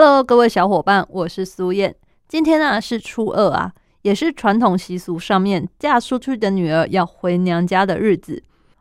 ？Hello，各位小伙伴，我是苏燕。今天呢是初二啊，也是传统习俗上面嫁出去的女儿要回娘家的日子。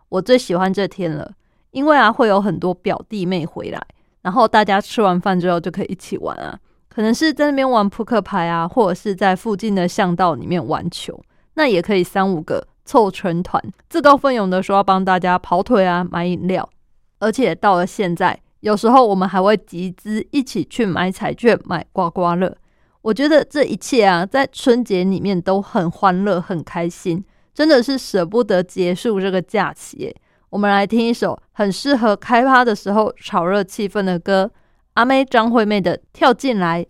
我最喜欢这天了，因为啊会有很多表弟妹回来，然后大家吃完饭之后就可以一起玩啊，可能是在那边玩扑克牌啊，或者是在附近的巷道里面玩球。那也可以三五个凑成团，自告奋勇的说要帮大家跑腿啊，买饮料。而且到了现在。有时候我们还会集资一起去买彩券、买刮刮乐。我觉得这一切啊，在春节里面都很欢乐、很开心，真的是舍不得结束这个假期。我们来听一首很适合开趴的时候炒热气氛的歌，阿妹张惠妹的《跳进来》。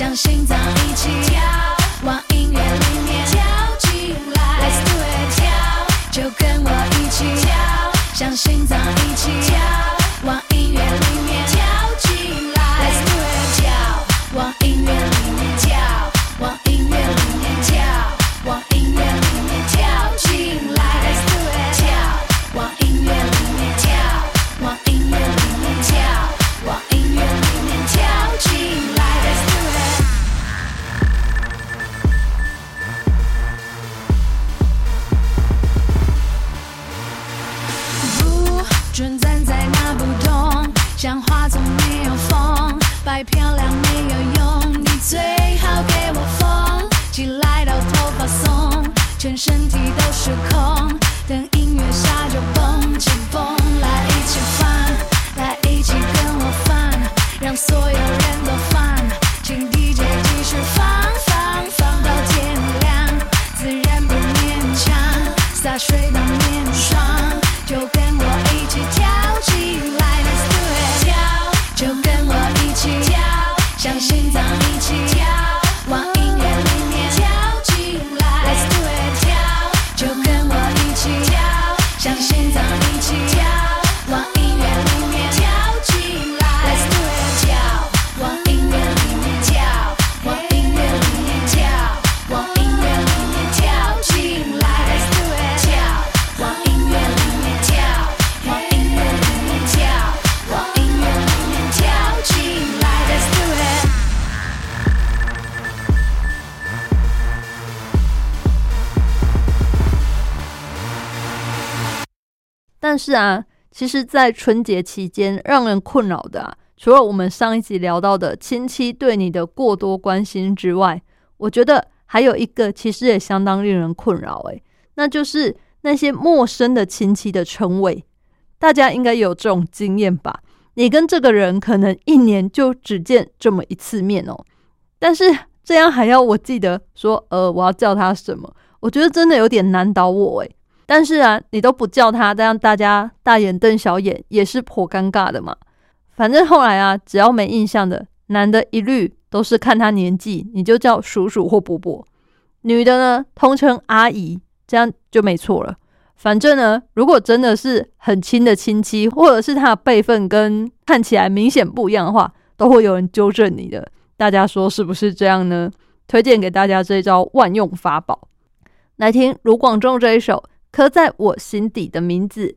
将心脏一起。跳跳，像心脏一起跳是啊，其实，在春节期间，让人困扰的啊，除了我们上一集聊到的亲戚对你的过多关心之外，我觉得还有一个其实也相当令人困扰，诶，那就是那些陌生的亲戚的称谓。大家应该有这种经验吧？你跟这个人可能一年就只见这么一次面哦，但是这样还要我记得说，呃，我要叫他什么？我觉得真的有点难倒我，诶。但是啊，你都不叫他，这样大家大眼瞪小眼也是颇尴尬的嘛。反正后来啊，只要没印象的男的，一律都是看他年纪，你就叫叔叔或伯伯；女的呢，通称阿姨，这样就没错了。反正呢，如果真的是很亲的亲戚，或者是他的辈分跟看起来明显不一样的话，都会有人纠正你的。大家说是不是这样呢？推荐给大家这一招万用法宝，来听卢广仲这一首《刻在我心底的名字》。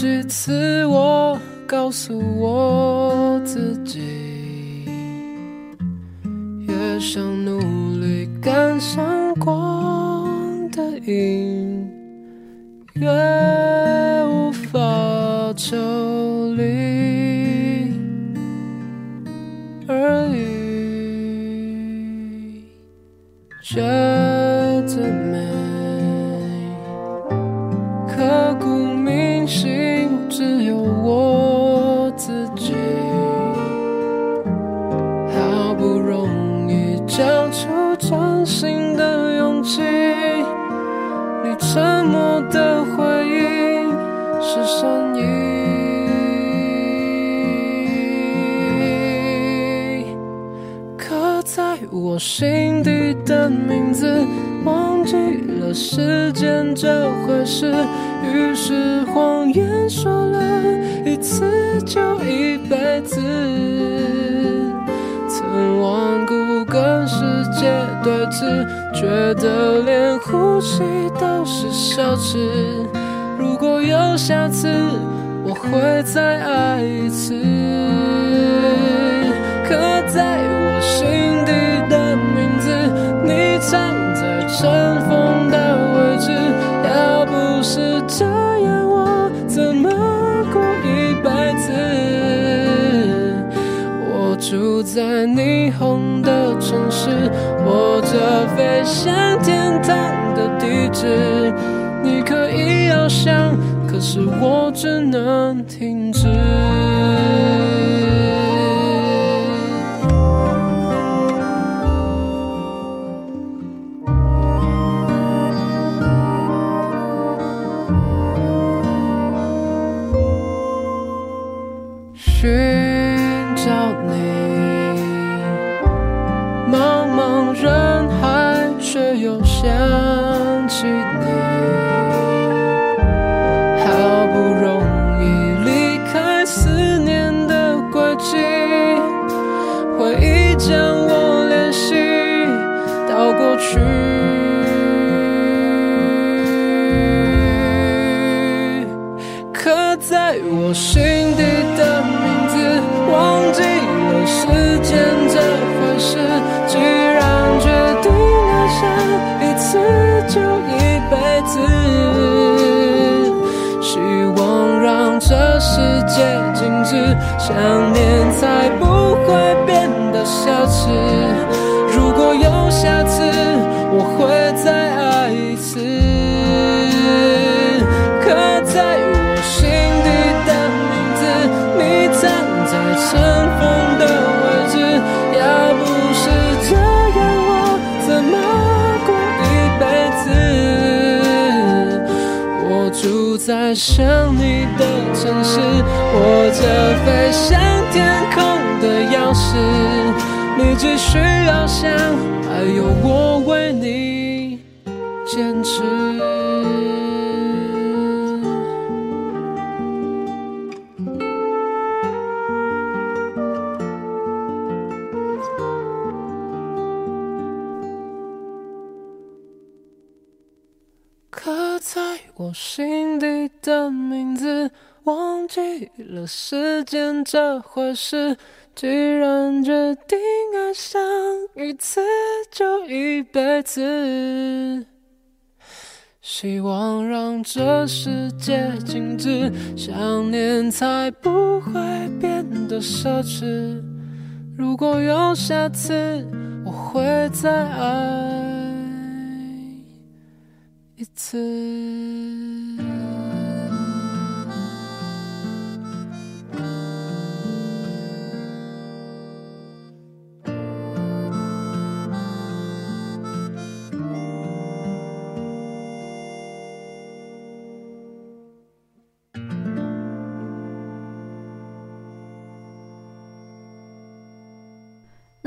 几次我告诉我自己，越想努力赶上光的影，越时间这回事。于是谎言说了一次就一辈子，曾顽固跟世界对峙，觉得连呼吸都是奢侈。如果有下次，我会再爱一次。刻在我心底的名字，你藏在尘封在霓虹的城市，或者飞向天堂的地址。你可以翱翔，可是我只能或是。既然决定爱上一次就一辈子，希望让这世界静止，想念才不会变得奢侈。如果有下次，我会再爱一次。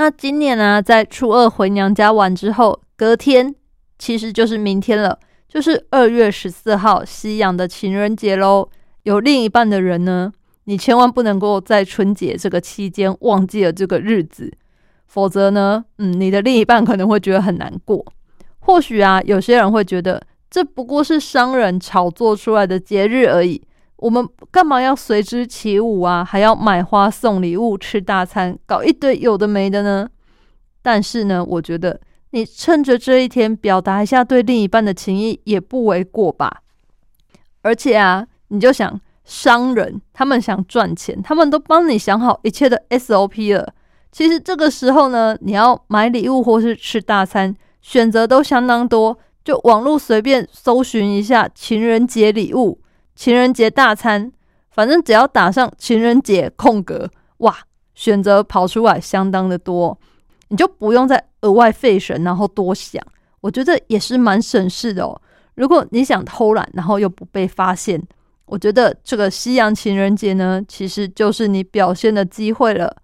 那今年呢、在初二回娘家完之后，隔天其实就是明天了，就是二月十四号西洋的情人节喽。有另一半的人呢，你千万不能够在春节这个期间忘记了这个日子，否则呢，嗯，你的另一半可能会觉得很难过。或许啊，有些人会觉得这不过是商人炒作出来的节日而已，我们干嘛要随之起舞啊？还要买花送礼物、吃大餐，搞一堆有的没的呢？但是呢，我觉得你趁着这一天表达一下对另一半的情谊也不为过吧。而且啊，你就想商人，他们想赚钱，他们都帮你想好一切的 SOP 了。其实这个时候呢，你要买礼物或是吃大餐，选择都相当多。就网络随便搜寻一下情人节礼物、情人节大餐，反正只要打上情人节空格，哇，选择跑出来相当的多，你就不用再额外费神，然后多想。我觉得也是蛮省事的哦。如果你想偷懒，然后又不被发现，我觉得这个西洋情人节呢，其实就是你表现的机会了。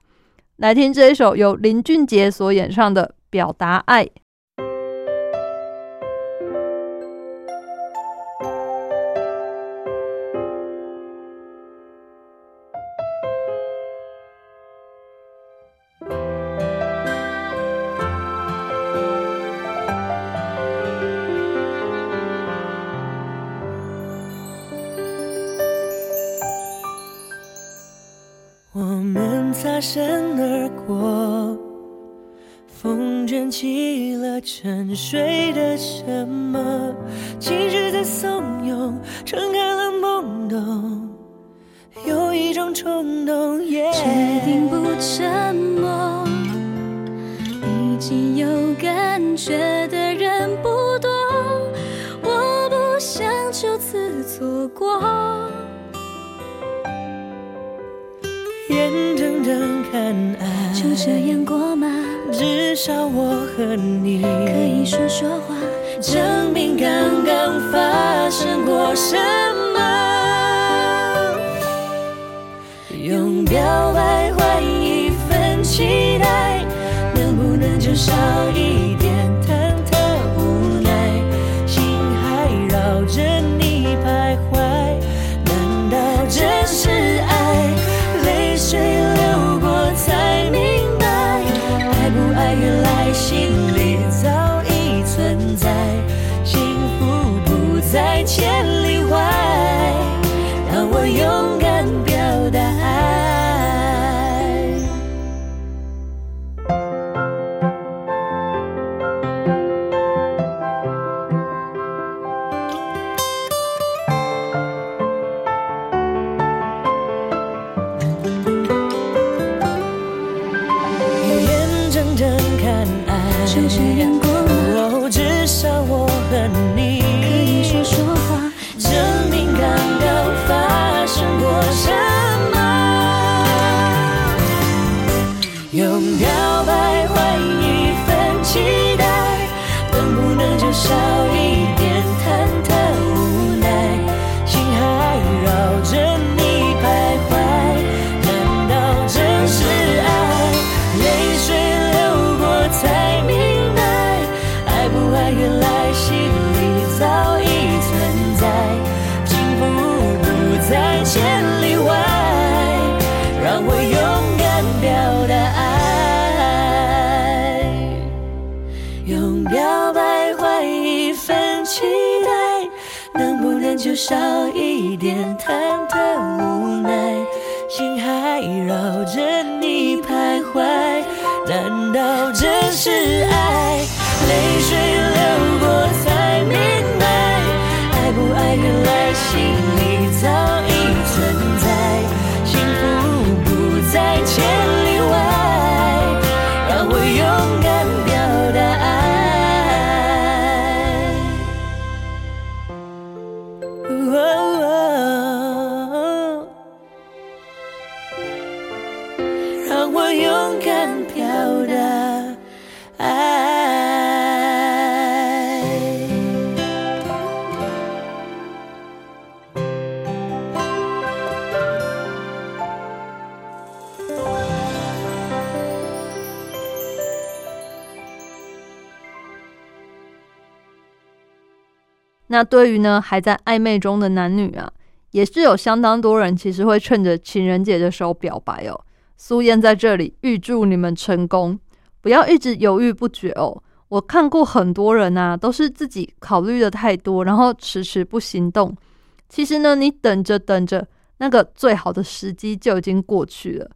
来听这一首由林俊杰所演唱的《表达爱》。那对于呢还在暧昧中的男女啊，也是有相当多人其实会趁着情人节的时候表白哦。苏燕在这里预祝你们成功，不要一直犹豫不决哦。我看过很多人啊，都是自己考虑的太多，然后迟迟不行动。其实呢，你等着等着，那个最好的时机就已经过去了，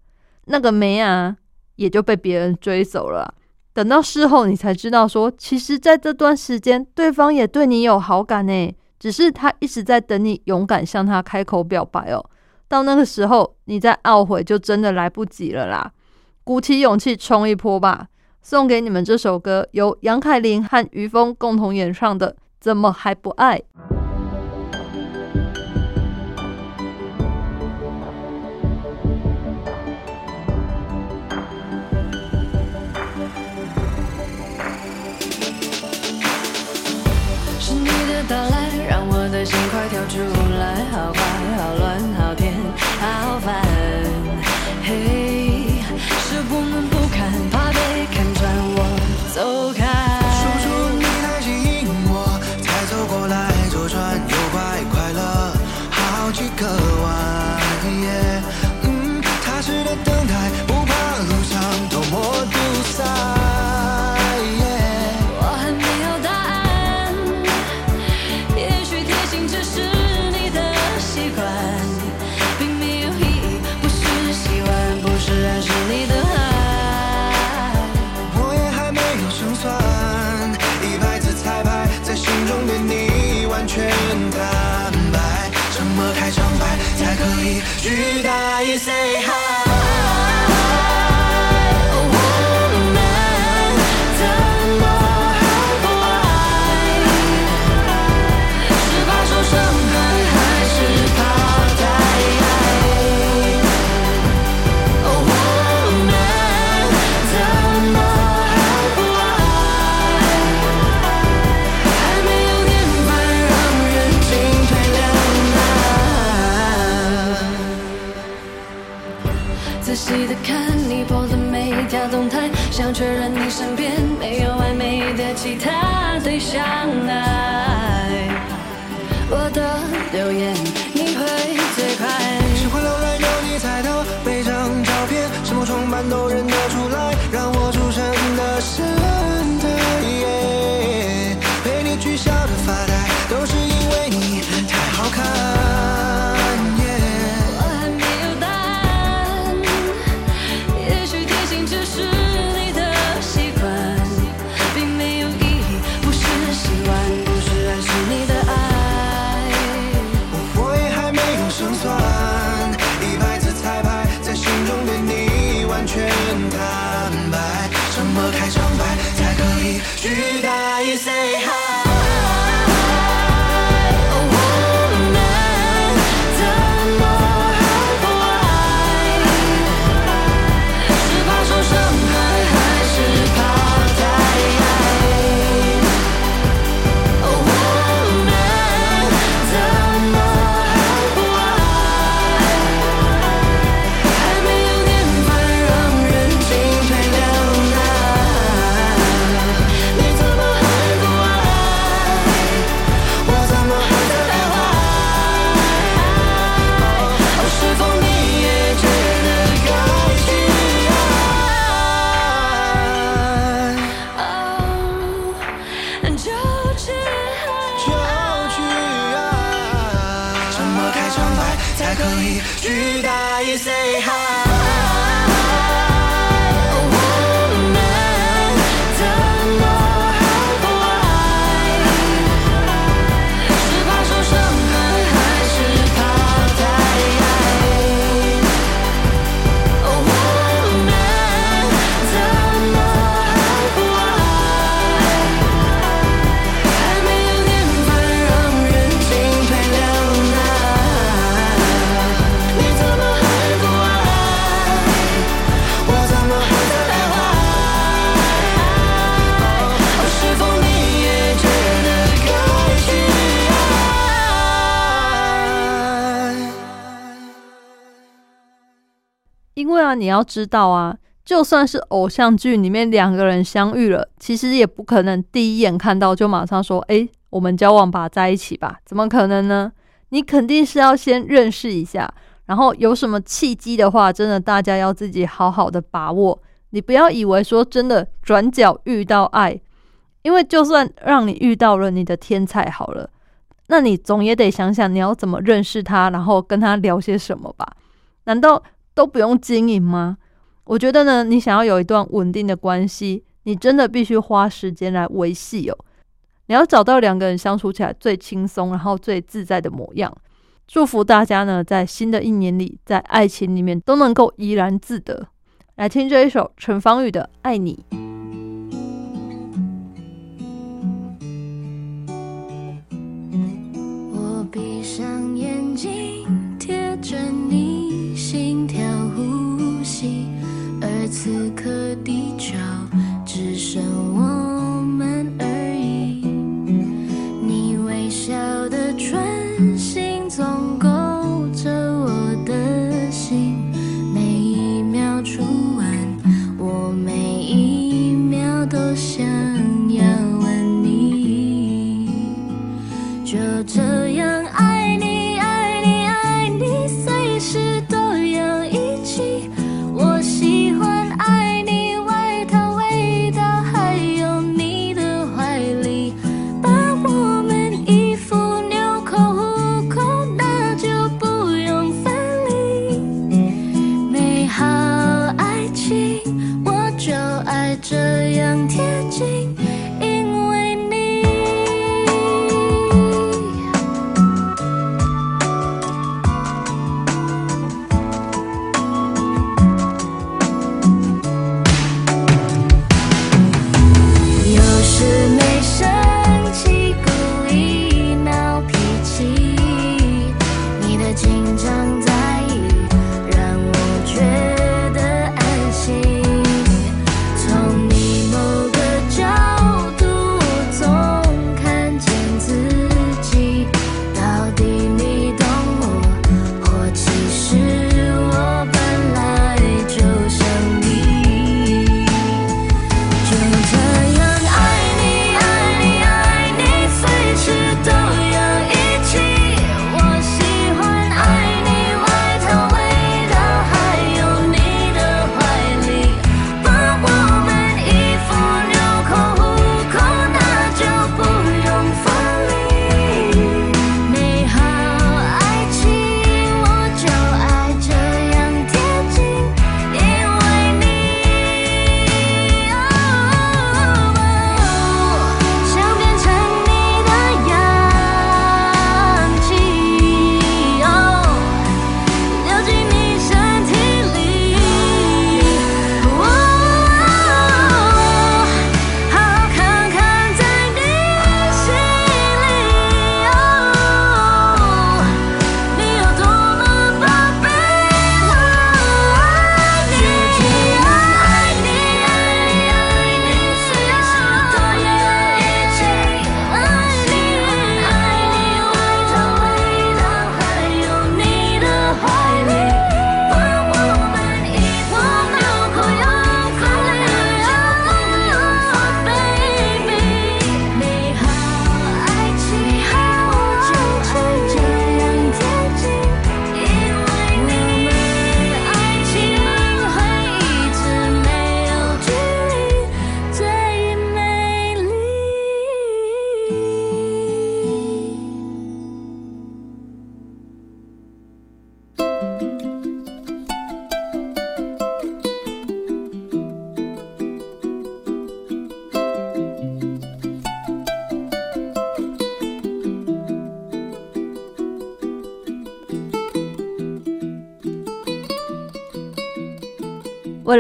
那个梅啊也就被别人追走了。等到事后，你才知道说，其实在这段时间，对方也对你有好感呢，只是他一直在等你勇敢向他开口表白哦。到那个时候，你再懊悔就真的来不及了啦。鼓起勇气冲一波吧！送给你们这首歌，由杨凯琳和于峰共同演唱的《怎么还不爱》。到来，让我的心快跳出来，好吧，可以取代？Say hi。因为啊，你要知道啊，就算是偶像剧里面两个人相遇了，其实也不可能第一眼看到就马上说，诶，我们交往吧，在一起吧，怎么可能呢？你肯定是要先认识一下，然后有什么契机的话，真的大家要自己好好的把握。你不要以为说真的转角遇到爱，因为就算让你遇到了你的天才好了，那你总也得想想你要怎么认识他，然后跟他聊些什么吧？难道都不用经营吗？我觉得呢，你想要有一段稳定的关系，你真的必须花时间来维系哦。你要找到两个人相处起来最轻松，然后最自在的模样。祝福大家呢，在新的一年里，在爱情里面都能够怡然自得。来听这一首陈芳宇的《爱你》。我闭上眼睛，贴着此刻地球只剩我们而已。你微笑的唇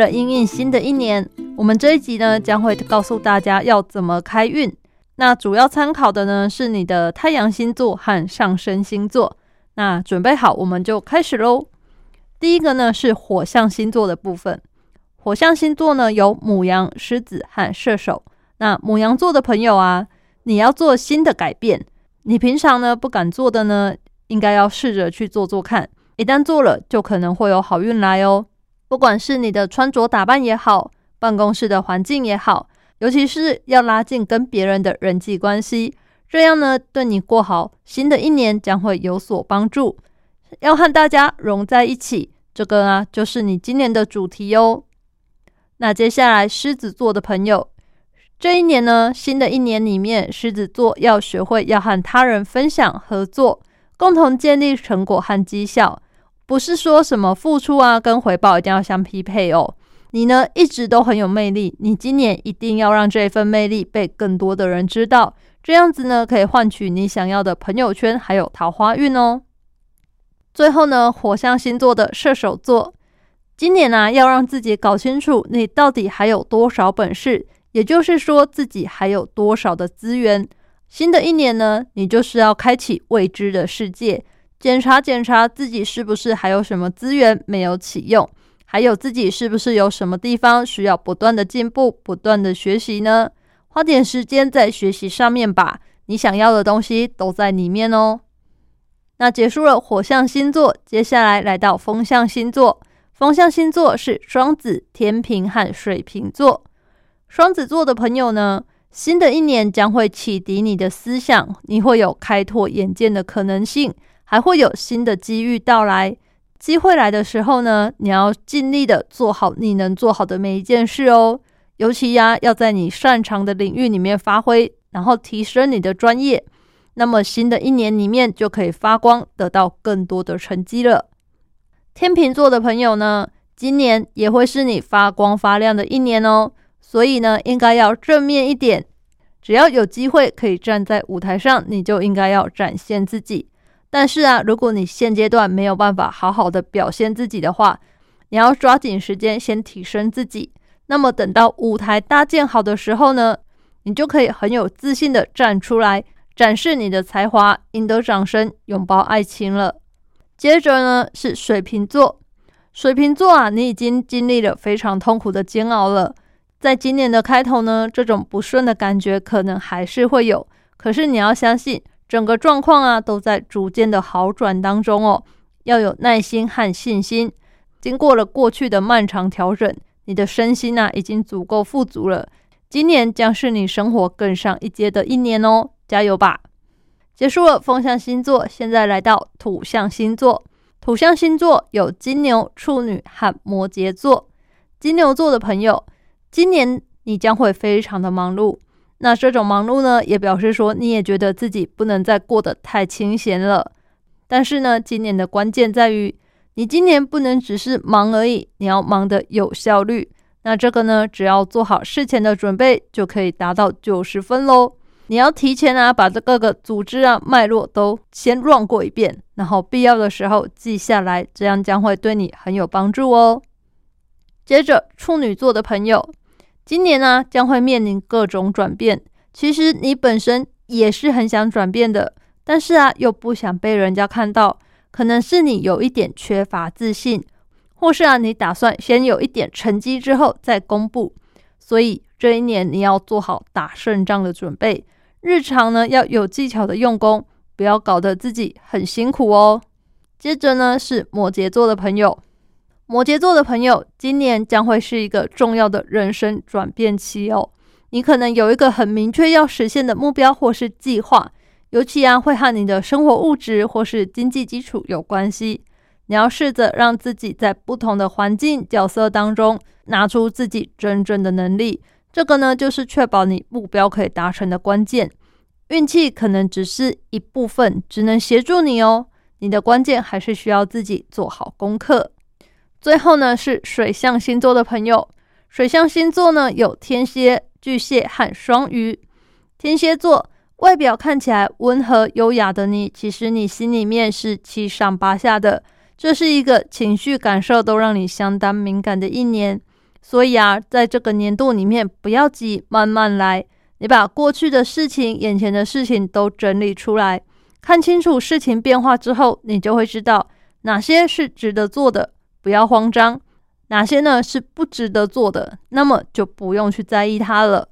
了应应新的一年，我们这一集呢将会告诉大家要怎么开运。那主要参考的呢是你的太阳星座和上升星座。那准备好，我们就开始喽。第一个呢是火象星座的部分。火象星座呢有母羊、狮子和射手。那母羊座的朋友啊，你要做新的改变，你平常呢不敢做的呢，应该要试着去做做看。一旦做了，就可能会有好运来哦。不管是你的穿着打扮也好，办公室的环境也好，尤其是要拉近跟别人的人际关系，这样呢，对你过好新的一年将会有所帮助。要和大家融在一起，这个啊，就是你今年的主题哦。那接下来，狮子座的朋友，这一年呢，新的一年里面，狮子座要学会要和他人分享、合作，共同建立成果和绩效。不是说什么付出啊跟回报一定要相匹配哦。你呢一直都很有魅力，你今年一定要让这份魅力被更多的人知道，这样子呢可以换取你想要的朋友圈还有桃花运哦。最后呢，火象星座的射手座，今年呢要让自己搞清楚你到底还有多少本事，也就是说自己还有多少的资源。新的一年呢，你就是要开启未知的世界。检查检查自己是不是还有什么资源没有启用，还有自己是不是有什么地方需要不断的进步、不断的学习呢？花点时间在学习上面吧，你想要的东西都在里面哦。那结束了火象星座，接下来来到风象星座。风象星座是双子、天平和水瓶座。双子座的朋友呢，新的一年将会启迪你的思想，你会有开拓眼界的可能性。还会有新的机遇到来，机会来的时候呢，你要尽力的做好你能做好的每一件事哦。尤其呀，要在你擅长的领域里面发挥，然后提升你的专业。那么新的一年里面就可以发光，得到更多的成绩了。天秤座的朋友呢，今年也会是你发光发亮的一年哦。所以呢，应该要正面一点，只要有机会可以站在舞台上，你就应该要展现自己。但是啊，如果你现阶段没有办法好好的表现自己的话，你要抓紧时间先提升自己。那么等到舞台搭建好的时候呢，你就可以很有自信的站出来，展示你的才华，赢得掌声，拥抱爱情了。接着呢是水瓶座，水瓶座啊，你已经经历了非常痛苦的煎熬了。在今年的开头呢，这种不顺的感觉可能还是会有，可是你要相信。整个状况啊，都在逐渐的好转当中哦。要有耐心和信心。经过了过去的漫长调整，你的身心啊已经足够富足了。今年将是你生活更上一阶的一年哦，加油吧！结束了风象星座，现在来到土象星座。土象星座有金牛、处女和摩羯座。金牛座的朋友，今年你将会非常的忙碌。那这种忙碌呢，也表示说你也觉得自己不能再过得太清闲了。但是呢，今年的关键在于，你今年不能只是忙而已，你要忙得有效率。那这个呢，只要做好事前的准备，就可以达到九十分喽。你要提前啊，把这各个组织啊脉络都先乱过一遍，然后必要的时候记下来，这样将会对你很有帮助哦。接着，处女座的朋友。今年呢，将会面临各种转变。其实你本身也是很想转变的，但是啊，又不想被人家看到。可能是你有一点缺乏自信，或是啊，你打算先有一点成绩之后再公布。所以这一年你要做好打胜仗的准备，日常呢要有技巧的用功，不要搞得自己很辛苦哦。接着呢是摩羯座的朋友。摩羯座的朋友，今年将会是一个重要的人生转变期哦。你可能有一个很明确要实现的目标或是计划，尤其啊会和你的生活物质或是经济基础有关系。你要试着让自己在不同的环境角色当中拿出自己真正的能力，这个呢就是确保你目标可以达成的关键。运气可能只是一部分，只能协助你哦。你的关键还是需要自己做好功课。最后呢，是水象星座的朋友。水象星座呢，有天蝎、巨蟹和双鱼。天蝎座外表看起来温和优雅的你，其实你心里面是七上八下的。这是一个情绪感受都让你相当敏感的一年。所以啊，在这个年度里面，不要急，慢慢来。你把过去的事情、眼前的事情都整理出来，看清楚事情变化之后，你就会知道哪些是值得做的。不要慌张，哪些呢是不值得做的，那么就不用去在意它了。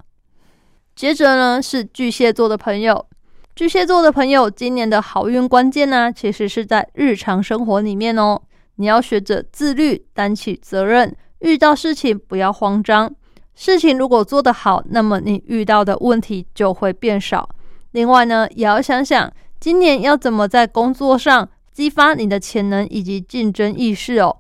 接着呢是巨蟹座的朋友，巨蟹座的朋友今年的好运关键呢，其实是在日常生活里面哦。你要学着自律，担起责任。遇到事情不要慌张，事情如果做得好，那么你遇到的问题就会变少。另外呢，也要想想今年要怎么在工作上激发你的潜能以及竞争意识哦。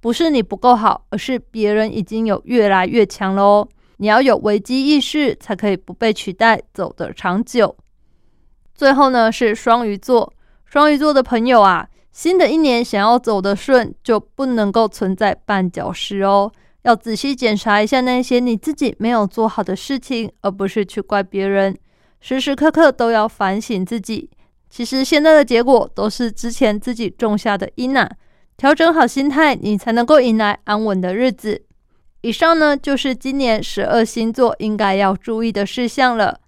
不是你不够好，而是别人已经有越来越强了哦。你要有危机意识，才可以不被取代，走得长久。最后呢，是双鱼座，双鱼座的朋友啊，新的一年想要走得顺，就不能够存在绊脚石哦。要仔细检查一下那些你自己没有做好的事情，而不是去怪别人。时时刻刻都要反省自己。其实现在的结果都是之前自己种下的因啊。调整好心态，你才能够迎来安稳的日子。以上呢，就是今年十二星座应该要注意的事项了。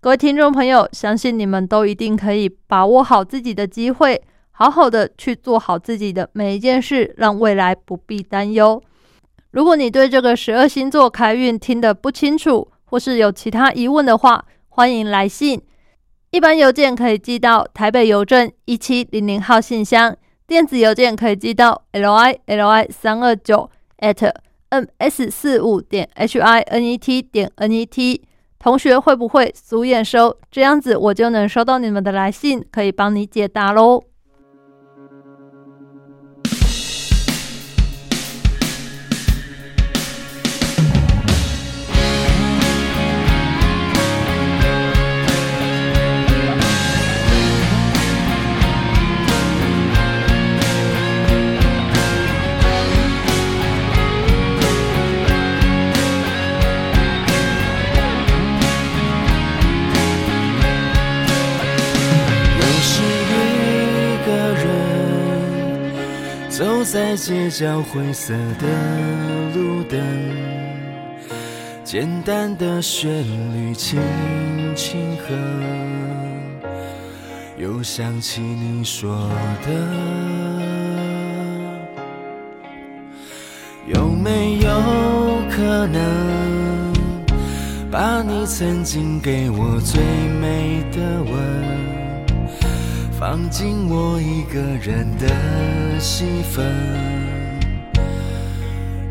各位听众朋友，相信你们都一定可以把握好自己的机会，好好的去做好自己的每一件事，让未来不必担忧。如果你对这个十二星座开运听得不清楚，或是有其他疑问的话，欢迎来信。一般邮件可以寄到台北邮政一七零零号信箱。电子邮件可以寄到 l i l i 三二九 at m s 四五点 h i n e t 点 n e t。同学会不会俗眼收？这样子我就能收到你们的来信，可以帮你解答喽。在街角灰色的路灯，简单的旋律轻轻哼，又想起你说的，有没有可能把你曾经给我最美的吻？放进我一个人的戏份，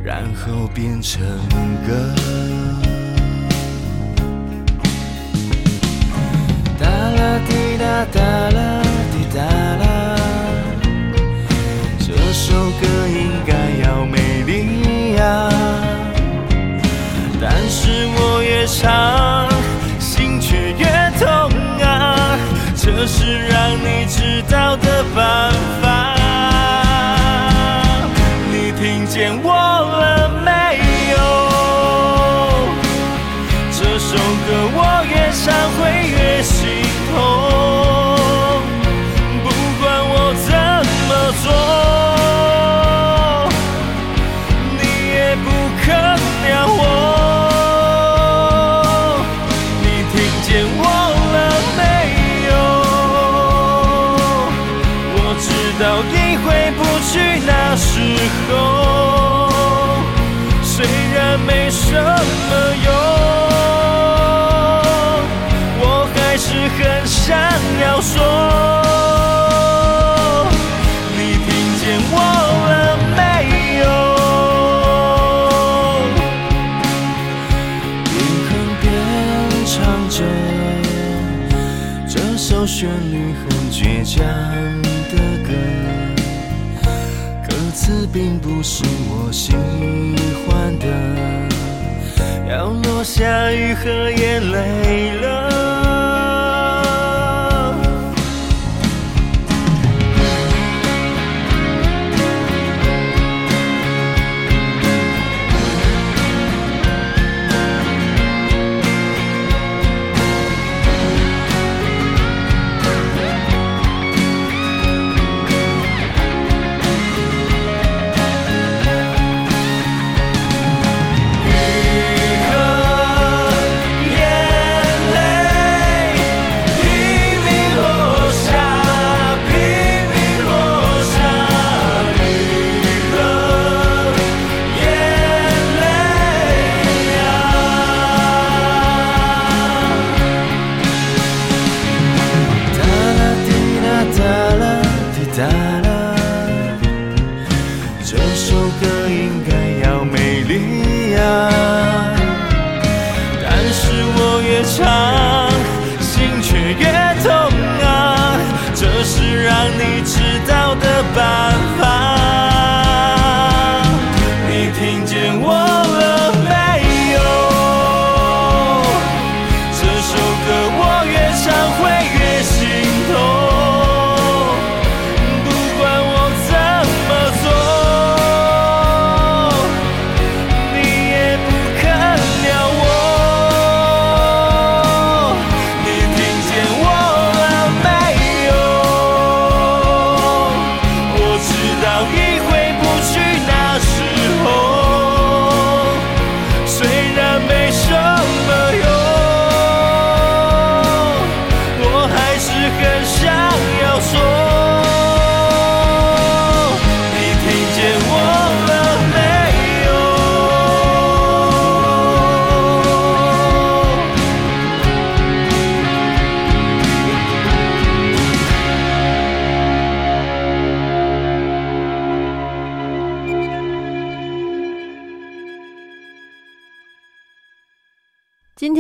然后变成歌。哒啦滴哒哒啦滴哒啦，这首歌应该要美丽呀，但是我越唱，这是让你知道的办法。没什么用，我还是很想要说。你听见我了没有？边哼边唱着这首旋律很倔强的歌，歌词并不是雨和眼泪。让你知道的办法。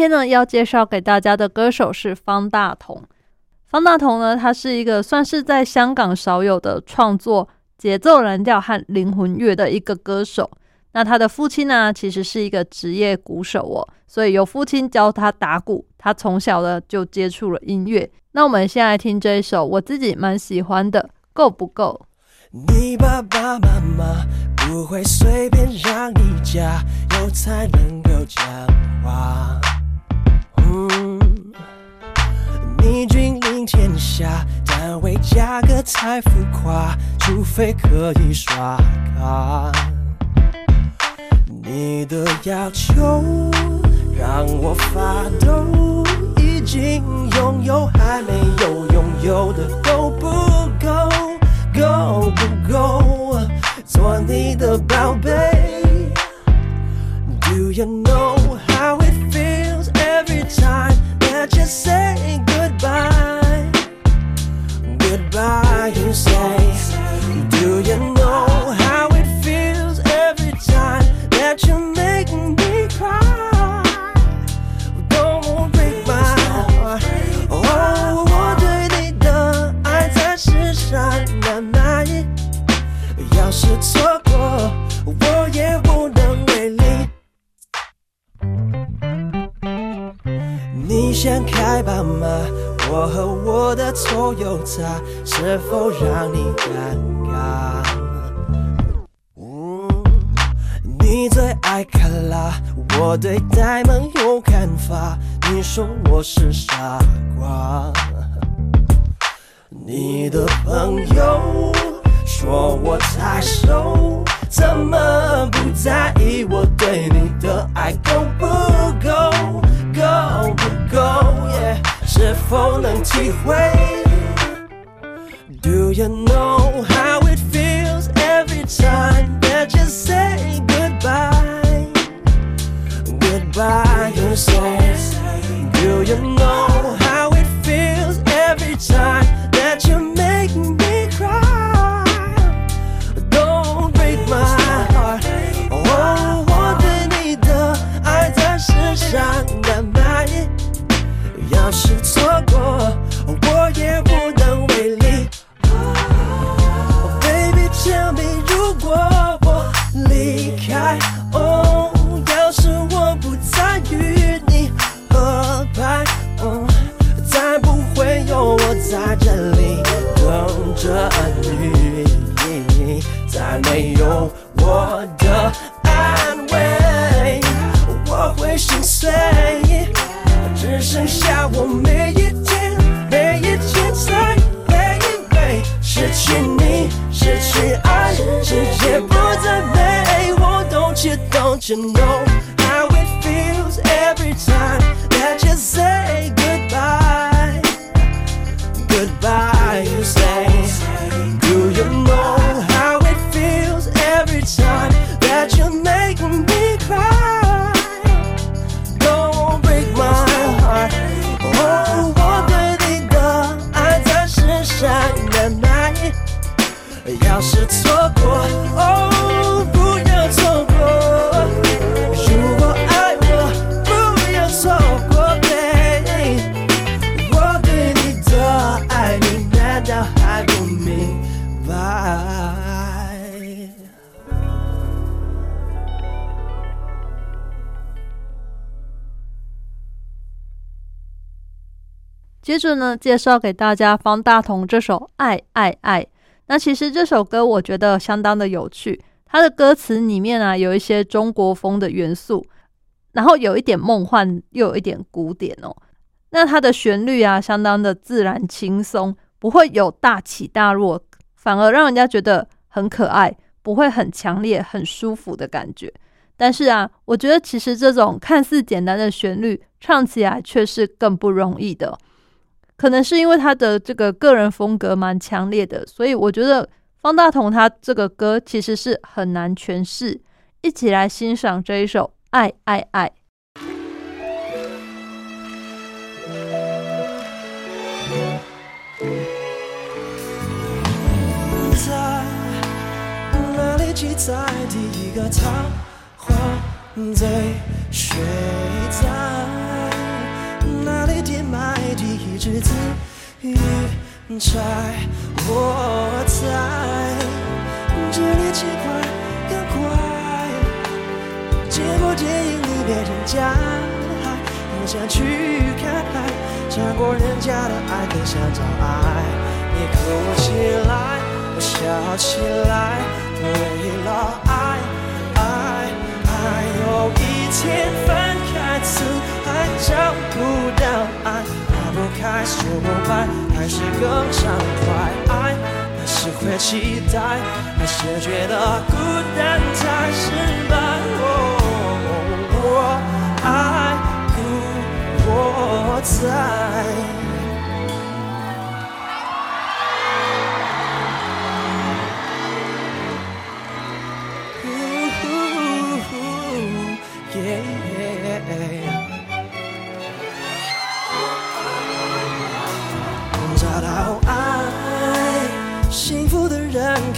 呢，要介绍给大家的歌手是方大同。方大同呢，他是一个算是在香港少有的创作节奏蓝调和灵魂乐的一个歌手。那他的父亲呢，其实是一个职业鼓手哦，所以有父亲教他打鼓，他从小呢就接触了音乐。那我们先来听这一首我自己蛮喜欢的《够不够》。你爸爸妈妈不会随便让你加油才能够讲话。嗯，你君临天下，但为价格太浮夸，除非可以刷卡。你的要求让我发抖，已经拥有还没有拥有的够不够？够不够？做你的宝贝。Do you know say goodbye? Goodbye, you say. 你想开吧吗？我和我的 Toyota 是否让你尴尬？你最爱卡拉，我对呆萌有看法。你说我是傻瓜，你的朋友说我太瘦，怎么不在意我对你的爱够不够？够不够？Yeah，是否能体会？Do you know how it feels every time that you say goodbye? Goodbye, you say. Do you know how it feels every time 是错过，我也无能为力。Oh, baby, tell me，如果我离开，哦，要是我不再与你合拍，哦，再不会有我在这里等着你，再没有我的安慰，我会心碎，只剩下我每一天每一天在回味失去你，失去爱，世界不再美。我 Don't you don't you know 着呢，介绍给大家方大同这首《爱爱爱》。那其实这首歌我觉得相当的有趣，它的歌词里面啊有一些中国风的元素，然后有一点梦幻，又有一点古典哦。那它的旋律啊相当的自然轻松，不会有大起大落，反而让人家觉得很可爱，不会很强烈、很舒服的感觉。但是啊，我觉得其实这种看似简单的旋律，唱起来却是更不容易的。可能是因为他的这个个人风格蛮强烈的，所以我觉得方大同他这个歌其实是很难诠释。一起来欣赏这一首《爱爱爱》。在哪里记载第一个桃花醉水在第一只字云彩？我在这里轻快更快，结果电影里别人家海，我想去看海，尝过人家的爱更想找爱。你哭起来，我笑起来，为了爱爱爱，有一天分开，词还找不到爱，不开，说不白，还是更畅快。爱还是会期待，还是觉得孤单太失败。我爱故我在。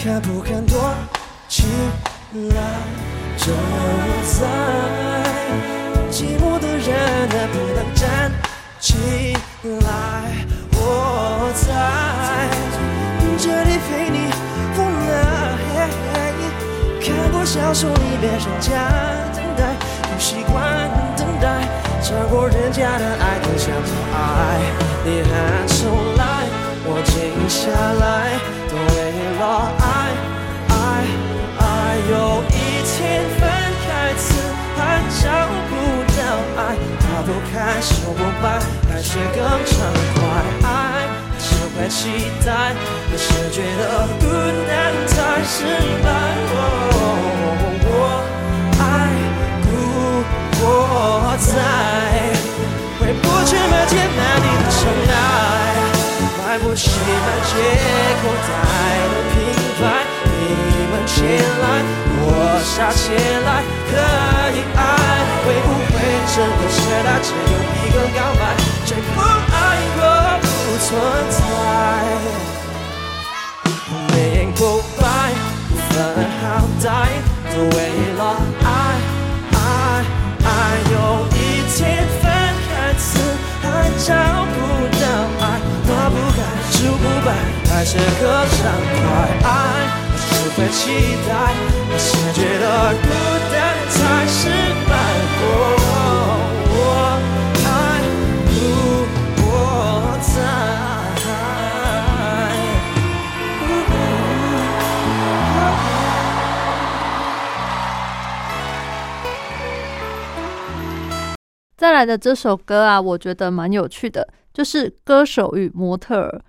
看不看多起来？就在寂寞的人能不能站起来？我在这里陪你无奈，看过小说里别人家等待，不习惯等待，尝过人家的爱，更想找爱。你喊出来，我静下来，都为爱爱爱。有一天分开，词还找不到爱，花不开，树不白，还是更畅快。爱是会期待，可是觉得孤单太失败。我爱故我在。回不去满天满地的尘埃，买不起满街口袋的品牌。你们前来，我傻起来，可以爱，会不会整个时代只有一个告白？谁不爱过不存在，没不白，不分好歹，都为了爱爱爱，有一天分开词还找不到爱，花不开，树不白，还是个畅快。爱会期待，还是觉得孤单才失败。我爱故我在。再来的这首歌啊，我觉得蛮有趣的，就是《歌手与模特儿》。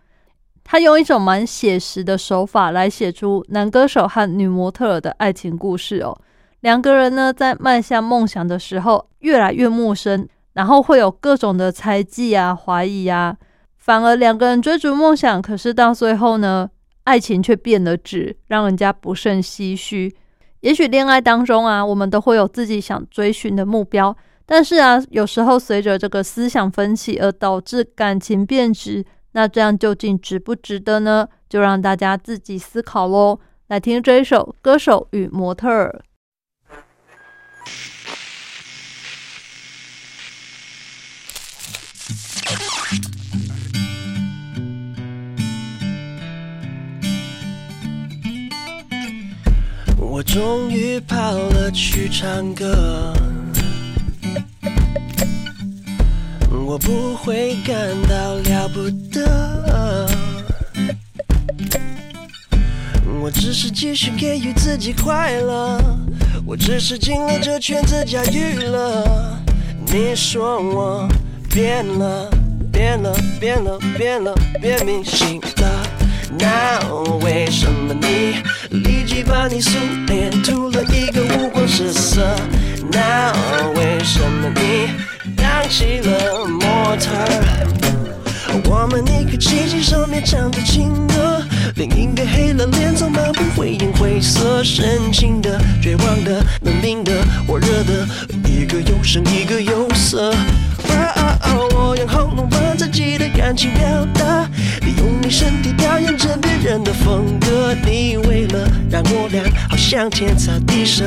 他用一种蛮写实的手法来写出男歌手和女模特儿的爱情故事哦。两个人呢，在迈向梦想的时候越来越陌生，然后会有各种的猜忌啊、怀疑啊。反而两个人追逐梦想，可是到最后呢，爱情却变得质，让人家不胜唏嘘。也许恋爱当中啊，我们都会有自己想追寻的目标。但是啊，有时候随着这个思想分歧而导致感情变质，那这样究竟值不值得呢？就让大家自己思考喽。来听这一首《歌手与模特儿》。我终于跑了去唱歌。我不会感到了不得。我只是继续给予自己快乐，我只是进了这圈子驾驭了。你说我变了，变了，变了，变了，变明星了。那为什么你立即把你素脸涂了一个五光十色？那为什么你想起了模特？我们一个机器上面唱着情歌，另一个黑了脸，总漫不回应，灰色深情的、绝望的、冷冰的、火热的，一个有声，一个有色。我用喉咙把自己的感情表达，利用你身体表演着别人的风格。你为了让我俩好像天差地设，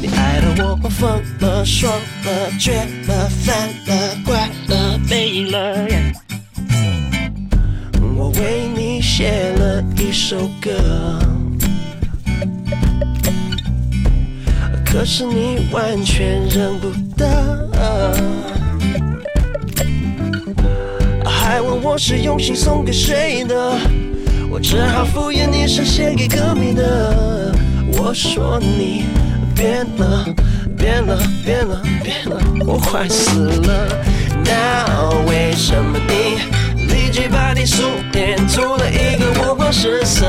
你爱的我疯了、爽了、绝了、烦了、怪了、美了。我为你写了一首歌。可是你完全认不得，还问我是用心送给谁的，我只好敷衍你是写给歌迷的。我说你变了，变了，变了，变了，我快死了。那为什么你立即把你素颜涂了一个五光十色？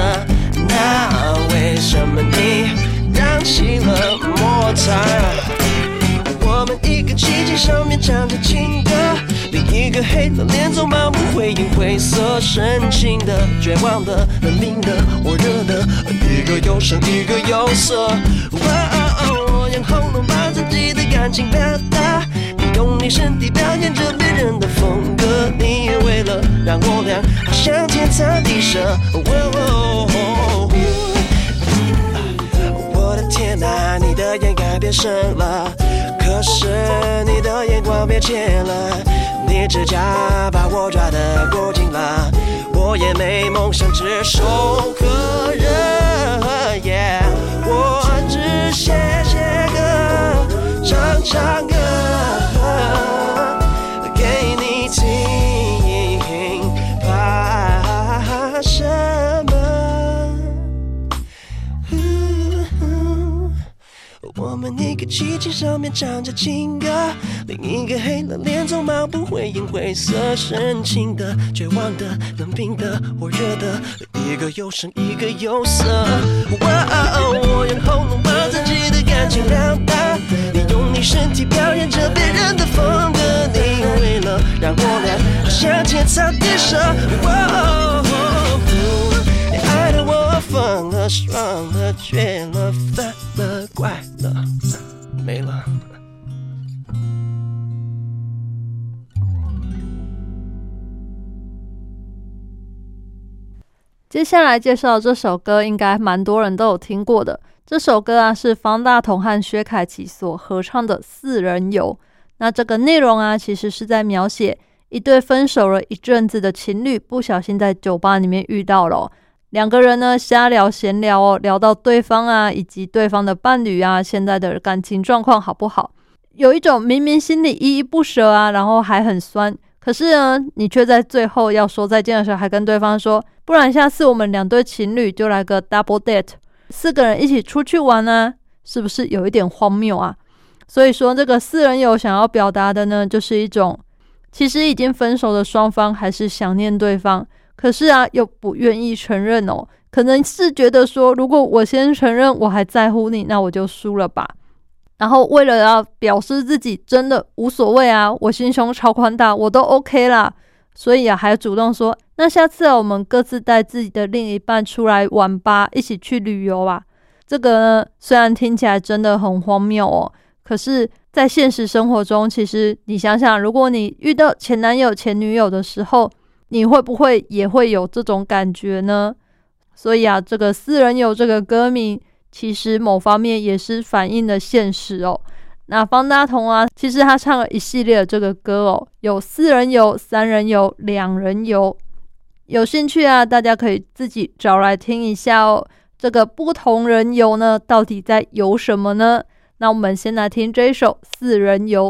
那为什么你？想起了摩擦，我们一个奇迹上面唱着情歌，另一个黑了脸，总漫不回应，灰色深情的、绝望的、冷冰的、火热的，一个有声，一个有色。哇哦，我用喉咙把自己的感情表达，你用你身体表演着别人的风格，你也为了让我俩好像天造地舍。我的天哪，你的眼改变深了，可是你的眼光变浅了，你指甲把我抓得够紧了，我也没梦想，只手可热。我只写写歌，唱唱歌，给你听，我们一个机器上面唱着情歌，另一个黑了脸，总漫不回应，灰色深情的、绝望的、冷冰的、火热的，一个有声，一个有色。哇哦，我用喉咙把自己的感情表达，你用你身体表演着别人的风格，你为了让我俩好像天差地舍。哇哦，你爱的我疯了、爽了、绝了、烦了、怪了，没了。接下来介绍这首歌，应该蛮多人都有听过的。这首歌啊，是方大同和薛凯琪所合唱的《四人游》。那这个内容啊，其实是在描写一对分手了一阵子的情侣，不小心在酒吧里面遇到了、两个人呢，瞎聊闲聊哦，聊到对方啊，以及对方的伴侣啊，现在的感情状况好不好？有一种明明心里依依不舍啊，然后还很酸，可是呢，你却在最后要说再见的时候，还跟对方说，不然下次我们两对情侣就来个 double date，四个人一起出去玩呢、是不是有一点荒谬啊？所以说，这个四人游想要表达的呢，就是一种其实已经分手的双方还是想念对方，可是啊，又不愿意承认哦，可能是觉得说，如果我先承认我还在乎你，那我就输了吧。然后为了要表示自己真的无所谓啊，我心胸超宽大，我都 OK 啦，所以啊，还主动说，那下次啊，我们各自带自己的另一半出来玩吧，一起去旅游啊。这个呢，虽然听起来真的很荒谬哦，可是，在现实生活中，其实你想想，如果你遇到前男友、前女友的时候，你会不会也会有这种感觉呢？所以啊，这个四人游这个歌名，其实某方面也是反映了现实哦。那方大同啊，其实他唱了一系列的这个歌哦，有四人游、三人游、两人游。有兴趣啊，大家可以自己找来听一下哦。这个不同人游呢，到底在游什么呢？那我们先来听这首《四人游》。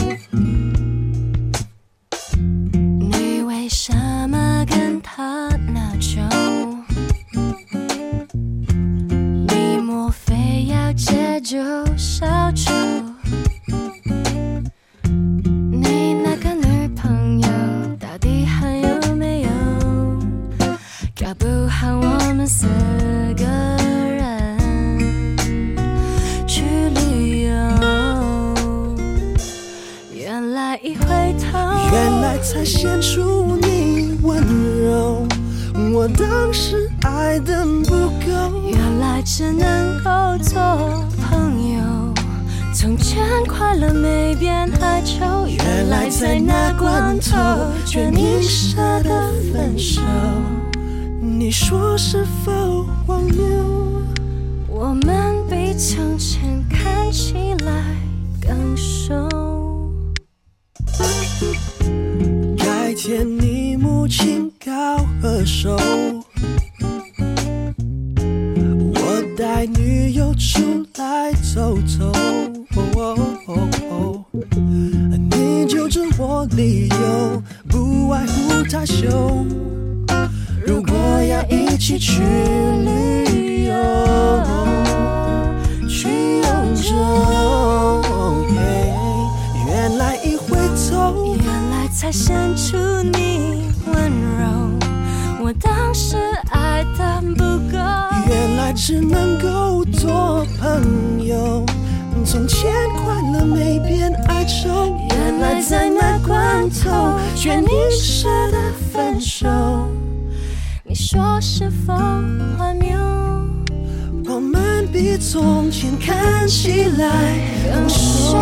比从前看起来更熟。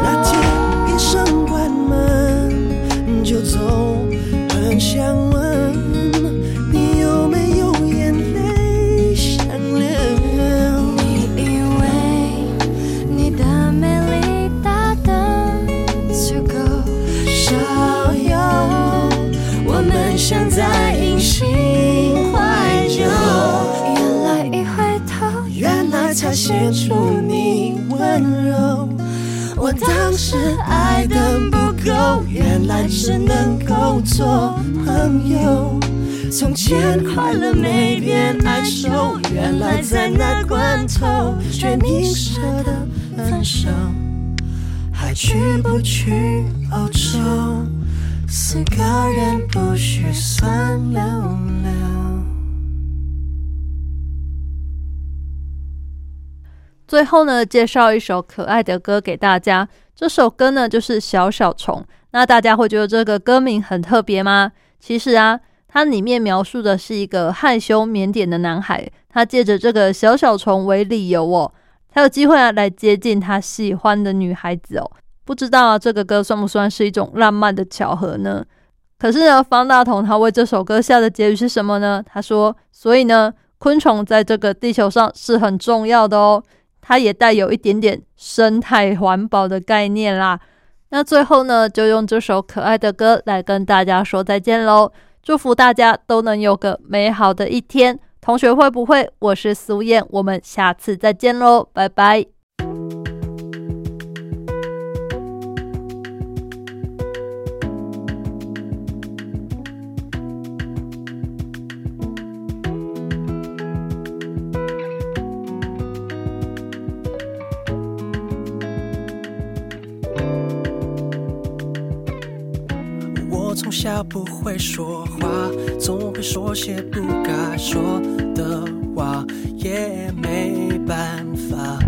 那天一声关门就走，很想问你有没有眼泪想流？你以为你的美丽大得足够少有，我们像写出你温柔。我当时爱的不够，原来只能够做朋友。从前快乐没变哀愁，原来在那关头却你舍得分手，还去不去欧洲？四个人不许算溜最后呢，介绍一首可爱的歌给大家。这首歌呢，就是《小小虫》。那大家会觉得这个歌名很特别吗？其实啊，它里面描述的是一个害羞腼腆的男孩，他借着这个小小虫为理由哦，才有机会啊来接近他喜欢的女孩子哦。不知道啊，这个歌算不算是一种浪漫的巧合呢？可是呢，方大同他为这首歌下的结语是什么呢？他说：“所以呢，昆虫在这个地球上是很重要的哦。”它也带有一点点生态环保的概念啦。那最后呢，就用这首可爱的歌来跟大家说再见喽！祝福大家都能有个美好的一天。同学会不会？我是苏燕，我们下次再见喽，拜拜。从小不会说话，总会说些不该说的话，也没办法。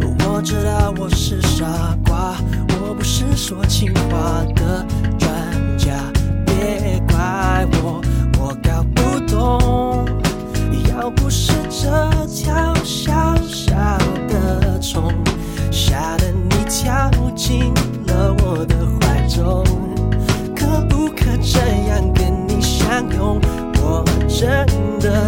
我知道我是傻瓜，我不是说情话的专家，别怪我，我搞不懂要不是这真的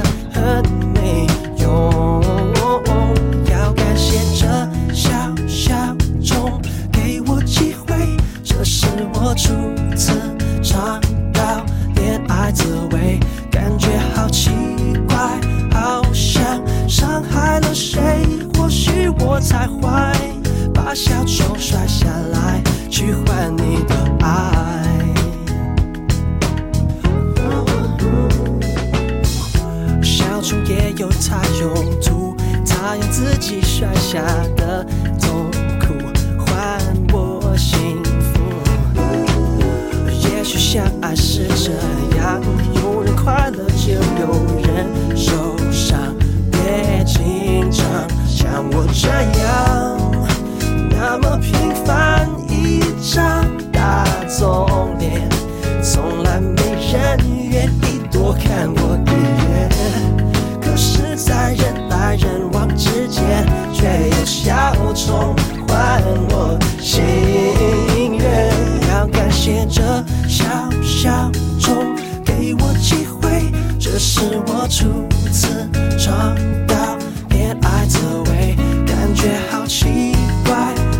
是我初次尝到恋爱滋味，感觉好奇怪，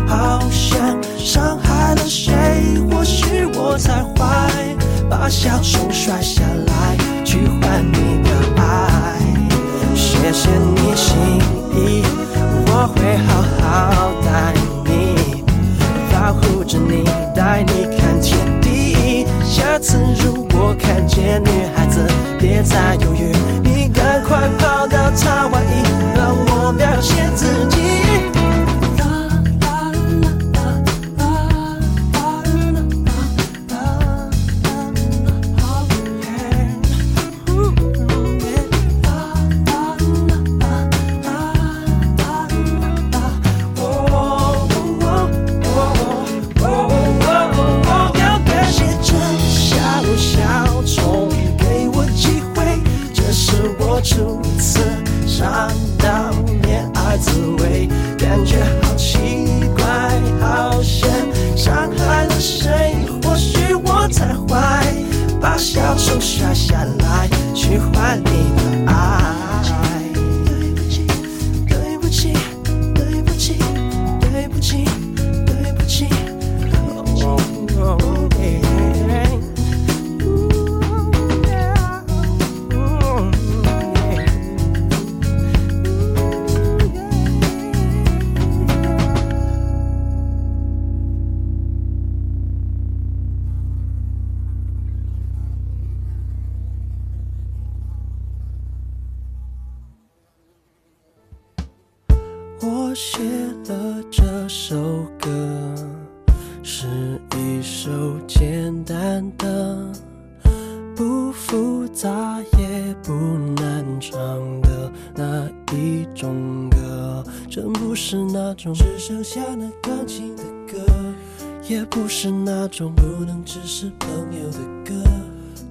好像伤害了谁。或许我才坏，把小虫摔下来，去换你的爱。谢谢你心意，我会好好待你，保护着你，带你看天地。下次如果看见女孩子，别再犹豫，你赶快跑到她怀里，让我表现自己。复杂也不难唱的那一种歌。真不是那种只剩下那钢琴的歌，也不是那种不能只是朋友的歌。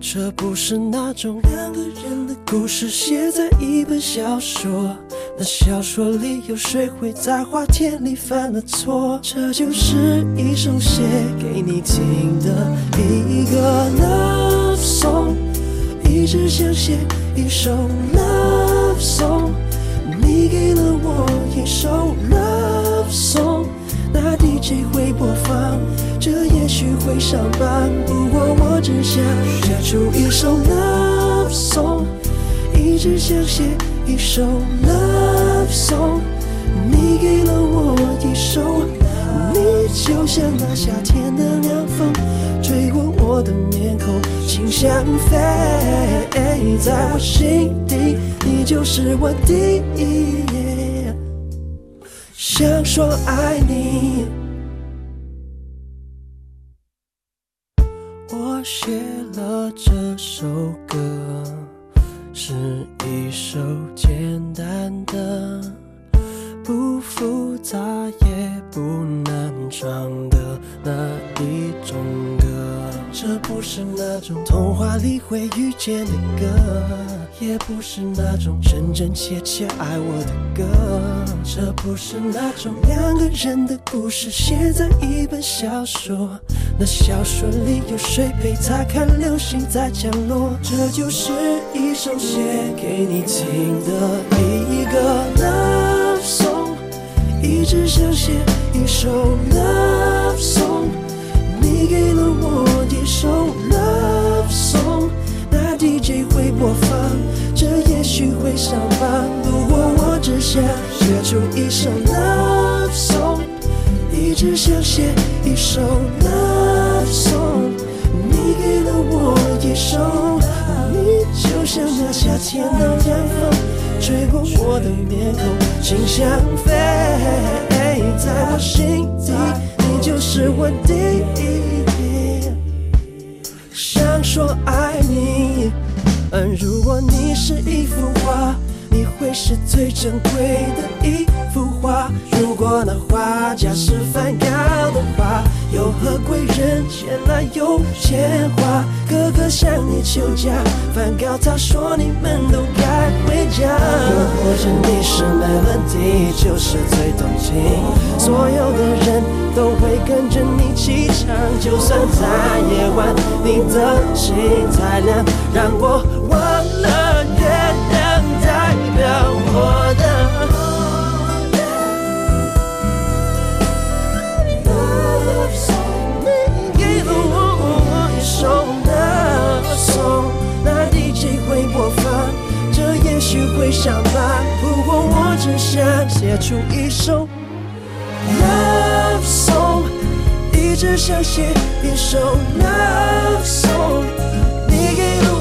这不是那种两个人的故事，写在一本小说。那小说里有谁会在花田里犯了错？这就是一首写给你听的一个 love song，一直想写一首 love song，你给了我一首 love song，那 DJ 会播放，这也许会上榜，不过我只想写出一首 love song，一直想写一首 love song，你给了我一首，你就像那夏天的凉风，吹过我的面孔，心像飞，在我心底，你就是我第一。想说爱你。我写了这首歌，是一首简单的、不复杂也不难唱的那一种歌。这不是那种童话里会遇见的歌，也不是那种真真切切爱我的歌，这不是那种两个人的故事写在一本小说，那小说里有谁陪他看流星在降落？这就是一首写给你听的一个 love 一直想写一首 love song。你给了我一首 love song，那 DJ 会播放，这也许会上榜。不过我只想写出一首 love song，一直想写一首 love song。你给了我一首，你就像那夏天的凉风，吹过我的面孔，心想飞，在我心底。你就是我第一，想说爱你。嗯，如果你是一幅画，你会是最珍贵的一幅画。如果那画家是梵高的话，有何贵人前来有钱花？哥哥向你求嫁，梵高他说你们都该回家。或者你是 melody，就是最动情，所有的人都会跟着你起唱。就算在夜晚，你的心太亮，让我忘表我的。love song，你给了我一首 love song，那 DJ 会播放，这也许会上榜。不过我只想写出一首 love song，一直想写一首 love song 你给的。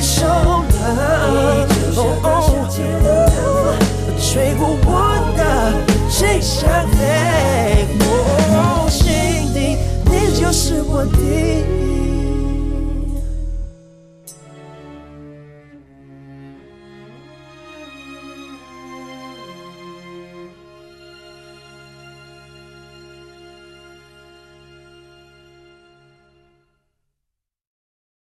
受了，你就，吹过我的心上黑，心里，你就是我的。